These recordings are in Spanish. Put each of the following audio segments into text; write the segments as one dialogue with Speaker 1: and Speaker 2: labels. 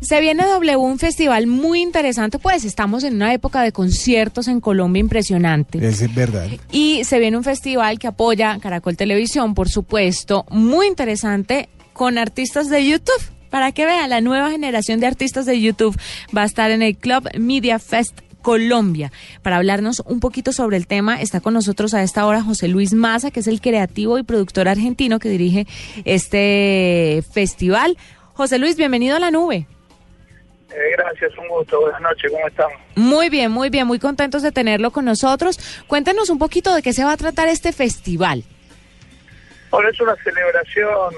Speaker 1: Se viene W, un festival muy interesante, pues estamos en una época de conciertos en Colombia impresionante.
Speaker 2: Es verdad.
Speaker 1: Y se viene un festival que apoya Caracol Televisión, por supuesto, muy interesante con artistas de YouTube. Para que vean, la nueva generación de artistas de YouTube va a estar en el Club Media Fest Colombia. Para hablarnos un poquito sobre el tema, está con nosotros a esta hora José Luis Maza, que es el creativo y productor argentino que dirige este festival. José Luis, bienvenido a la nube.
Speaker 3: Eh, gracias, un gusto. Buenas noches, ¿cómo están?
Speaker 1: Muy bien, muy bien, muy contentos de tenerlo con nosotros. Cuéntenos un poquito de qué se va a tratar este festival.
Speaker 3: Bueno, es una celebración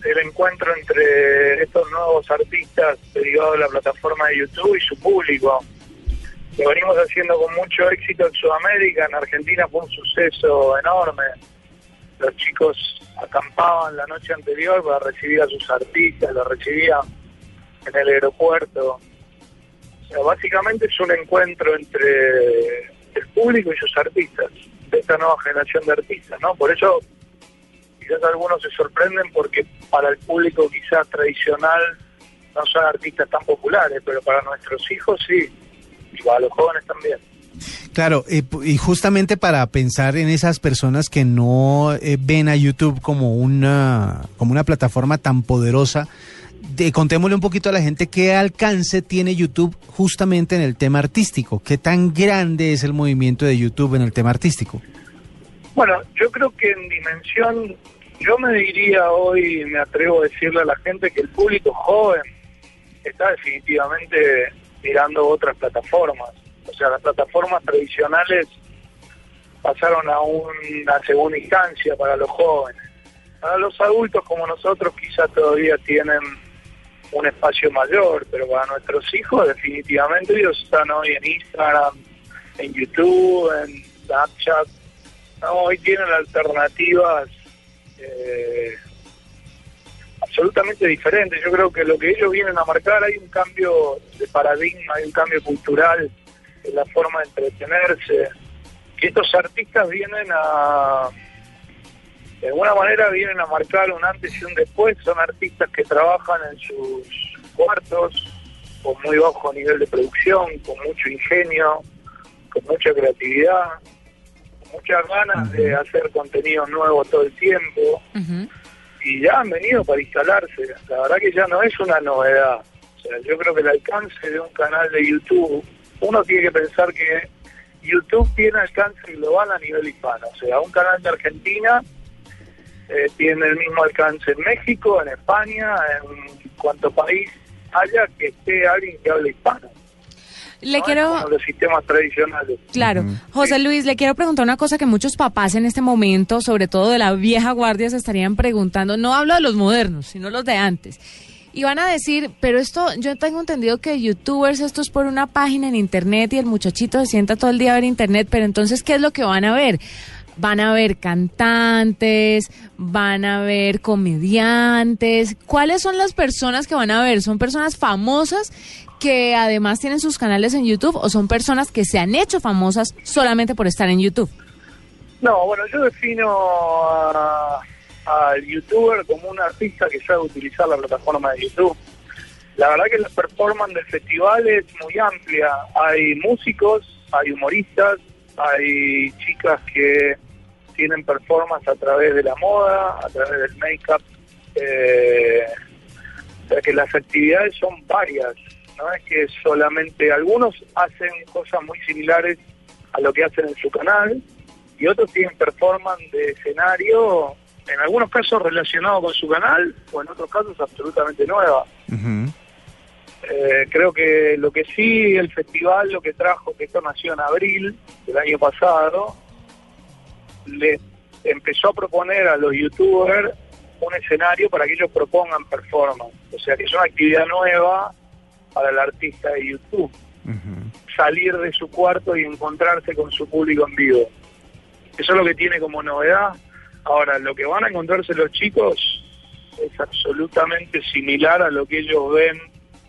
Speaker 3: del encuentro entre estos nuevos artistas derivados de la plataforma de YouTube y su público. Lo venimos haciendo con mucho éxito en Sudamérica, en Argentina fue un suceso enorme. Los chicos acampaban la noche anterior para recibir a sus artistas, los recibían en el aeropuerto. O sea, básicamente es un encuentro entre el público y sus artistas, de esta nueva generación de artistas, ¿no? Por eso quizás algunos se sorprenden porque para el público quizás tradicional no son artistas tan populares, pero para nuestros hijos sí, y para los jóvenes también.
Speaker 2: Claro, y justamente para pensar en esas personas que no eh, ven a YouTube como una, como una plataforma tan poderosa, contémosle un poquito a la gente qué alcance tiene YouTube justamente en el tema artístico. ¿Qué tan grande es el movimiento de YouTube en el tema artístico?
Speaker 3: Bueno, yo creo que en dimensión, yo me diría hoy, me atrevo a decirle a la gente que el público joven está definitivamente mirando otras plataformas. O sea, las plataformas tradicionales pasaron a una segunda instancia para los jóvenes. Para los adultos como nosotros quizás todavía tienen un espacio mayor, pero para nuestros hijos definitivamente ellos están hoy en Instagram, en YouTube, en Snapchat, hoy tienen alternativas eh, absolutamente diferentes. Yo creo que lo que ellos vienen a marcar hay un cambio de paradigma, hay un cambio cultural la forma de entretenerse, que estos artistas vienen a de alguna manera vienen a marcar un antes y un después. Son artistas que trabajan en sus cuartos con muy bajo nivel de producción, con mucho ingenio, con mucha creatividad, con muchas ganas de hacer contenido nuevo todo el tiempo. Y ya han venido para instalarse. La verdad que ya no es una novedad. O sea, yo creo que el alcance de un canal de YouTube, uno tiene que pensar que YouTube tiene alcance global a nivel hispano. O sea, un canal de Argentina eh, tiene el mismo alcance en México, en España, en cuanto país haya que esté alguien que hable hispano.
Speaker 1: Le quiero...
Speaker 3: los sistemas tradicionales.
Speaker 1: Claro. José Luis, le quiero preguntar una cosa que muchos papás en este momento, sobre todo de la vieja guardia, se estarían preguntando. No hablo de los modernos, sino los de antes. Y van a decir, pero esto, yo tengo entendido que youtubers, esto es por una página en internet y el muchachito se sienta todo el día a ver internet, pero entonces, ¿qué es lo que van a ver? van a ver cantantes, van a ver comediantes. ¿Cuáles son las personas que van a ver? ¿Son personas famosas que además tienen sus canales en YouTube o son personas que se han hecho famosas solamente por estar en YouTube?
Speaker 3: No, bueno, yo defino al youtuber como un artista que sabe utilizar la plataforma de YouTube. La verdad que la performance del festival es muy amplia. Hay músicos, hay humoristas, hay chicas que tienen performance a través de la moda, a través del make-up. Eh, o sea que las actividades son varias, no es que solamente algunos hacen cosas muy similares a lo que hacen en su canal y otros tienen performance de escenario, en algunos casos relacionado con su canal o en otros casos absolutamente nueva. Eh, creo que lo que sí el festival lo que trajo, que esto nació en abril del año pasado, le empezó a proponer a los youtubers un escenario para que ellos propongan performance. O sea, que es una actividad nueva para el artista de YouTube. Salir de su cuarto y encontrarse con su público en vivo. Eso es lo que tiene como novedad. Ahora, lo que van a encontrarse los chicos es absolutamente similar a lo que ellos ven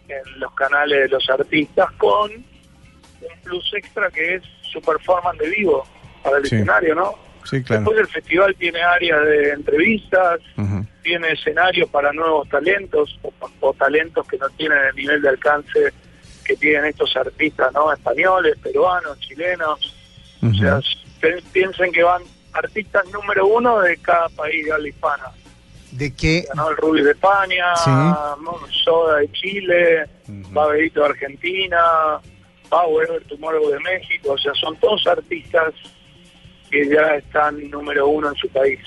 Speaker 3: en los canales de los artistas con un plus extra que es su performance de vivo para el escenario, ¿no?
Speaker 2: Sí, claro.
Speaker 3: Después el festival tiene áreas de entrevistas, tiene escenarios para nuevos talentos o, talentos que no tienen el nivel de alcance que tienen estos artistas, ¿no? Españoles, peruanos, chilenos. O sea, piensen que van artistas número uno de cada país de habla hispana.
Speaker 2: ¿De qué?
Speaker 3: ¿no? El Rubio de España, Soda de Chile, uh de Argentina, Power Tomorrow de México. O sea, son todos artistas que ya están número uno en su país.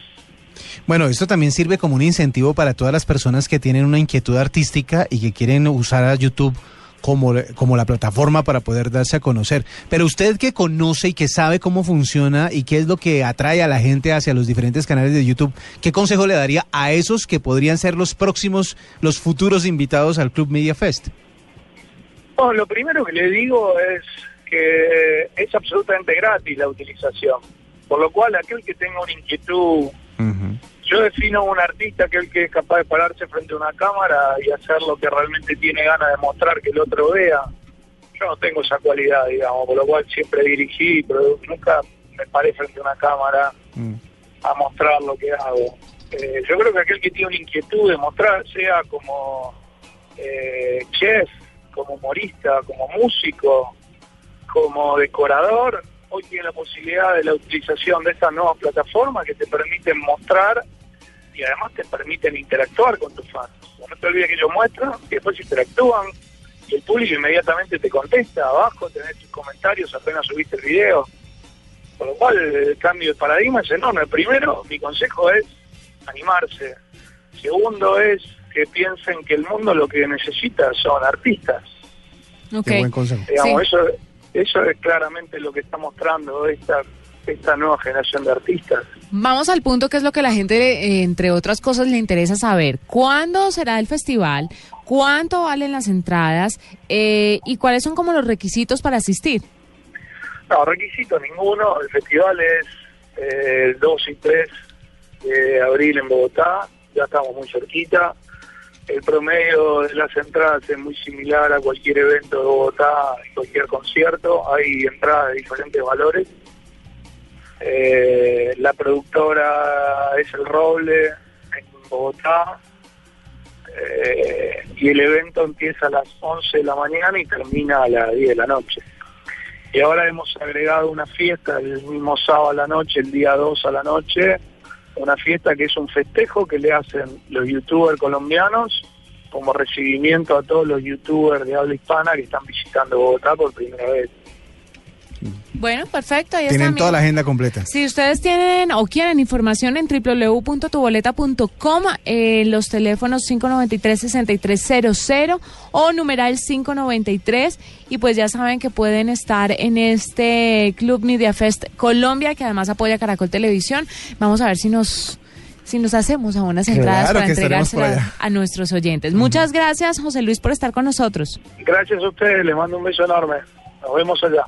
Speaker 2: Bueno, esto también sirve como un incentivo para todas las personas que tienen una inquietud artística y que quieren usar a YouTube como, como la plataforma para poder darse a conocer. Pero usted que conoce y que sabe cómo funciona y qué es lo que atrae a la gente hacia los diferentes canales de YouTube, ¿qué consejo le daría a esos que podrían ser los próximos, los futuros invitados al Club Media Fest?
Speaker 3: lo primero que le digo es que es absolutamente gratis la utilización, por lo cual aquel que tenga una inquietud yo defino un artista que es el que es capaz de pararse frente a una cámara y hacer lo que realmente tiene ganas de mostrar que el otro vea. Yo no tengo esa cualidad, digamos, por lo cual siempre dirigí, pero nunca me paré frente a una cámara mm. a mostrar lo que hago. Eh, yo creo que aquel que tiene una inquietud de mostrar, sea como eh, chef, como humorista, como músico, como decorador, hoy tiene la posibilidad de la utilización de estas nuevas plataformas que te permiten mostrar y además te permiten interactuar con tus fans. No te olvides que ellos muestran y después interactúan y el público inmediatamente te contesta. Abajo tenés tus comentarios apenas subiste el video. Por lo cual el cambio de paradigma es enorme. Primero, mi consejo es animarse. Segundo es que piensen que el mundo lo que necesita son artistas.
Speaker 2: Okay. buen consejo.
Speaker 3: Digamos, eso, eso es claramente lo que está mostrando esta esta nueva generación de artistas.
Speaker 1: Vamos al punto que es lo que la gente, eh, entre otras cosas, le interesa saber. ¿Cuándo será el festival? ¿Cuánto valen las entradas? Eh, ¿Y cuáles son como los requisitos para asistir?
Speaker 3: No, requisito ninguno. El festival es eh, el 2 y 3 de abril en Bogotá. Ya estamos muy cerquita. El promedio de las entradas es muy similar a cualquier evento de Bogotá, cualquier concierto. Hay entradas de diferentes valores eh, la productora es El Roble en Bogotá. Eh, y el evento empieza a las 11 de la mañana y termina a las 10 de la noche. Y ahora hemos agregado una fiesta el mismo sábado a la noche, el día 2 a la noche, una fiesta que es un festejo que le hacen los youtubers colombianos como recibimiento a todos los youtubers de habla hispana que están visitando Bogotá por primera vez.
Speaker 1: Bueno, perfecto. Ahí
Speaker 2: tienen toda la agenda completa.
Speaker 1: Si ustedes tienen o quieren información en www.tuboleta.com, eh, los teléfonos 593-6300 o numeral 593. Y pues ya saben que pueden estar en este Club Media Fest Colombia, que además apoya Caracol Televisión. Vamos a ver si nos si nos hacemos a unas entradas para entregárselas a nuestros oyentes. Muchas gracias, José Luis, por estar con nosotros.
Speaker 3: Gracias a ustedes, les mando un beso enorme. Nos vemos allá.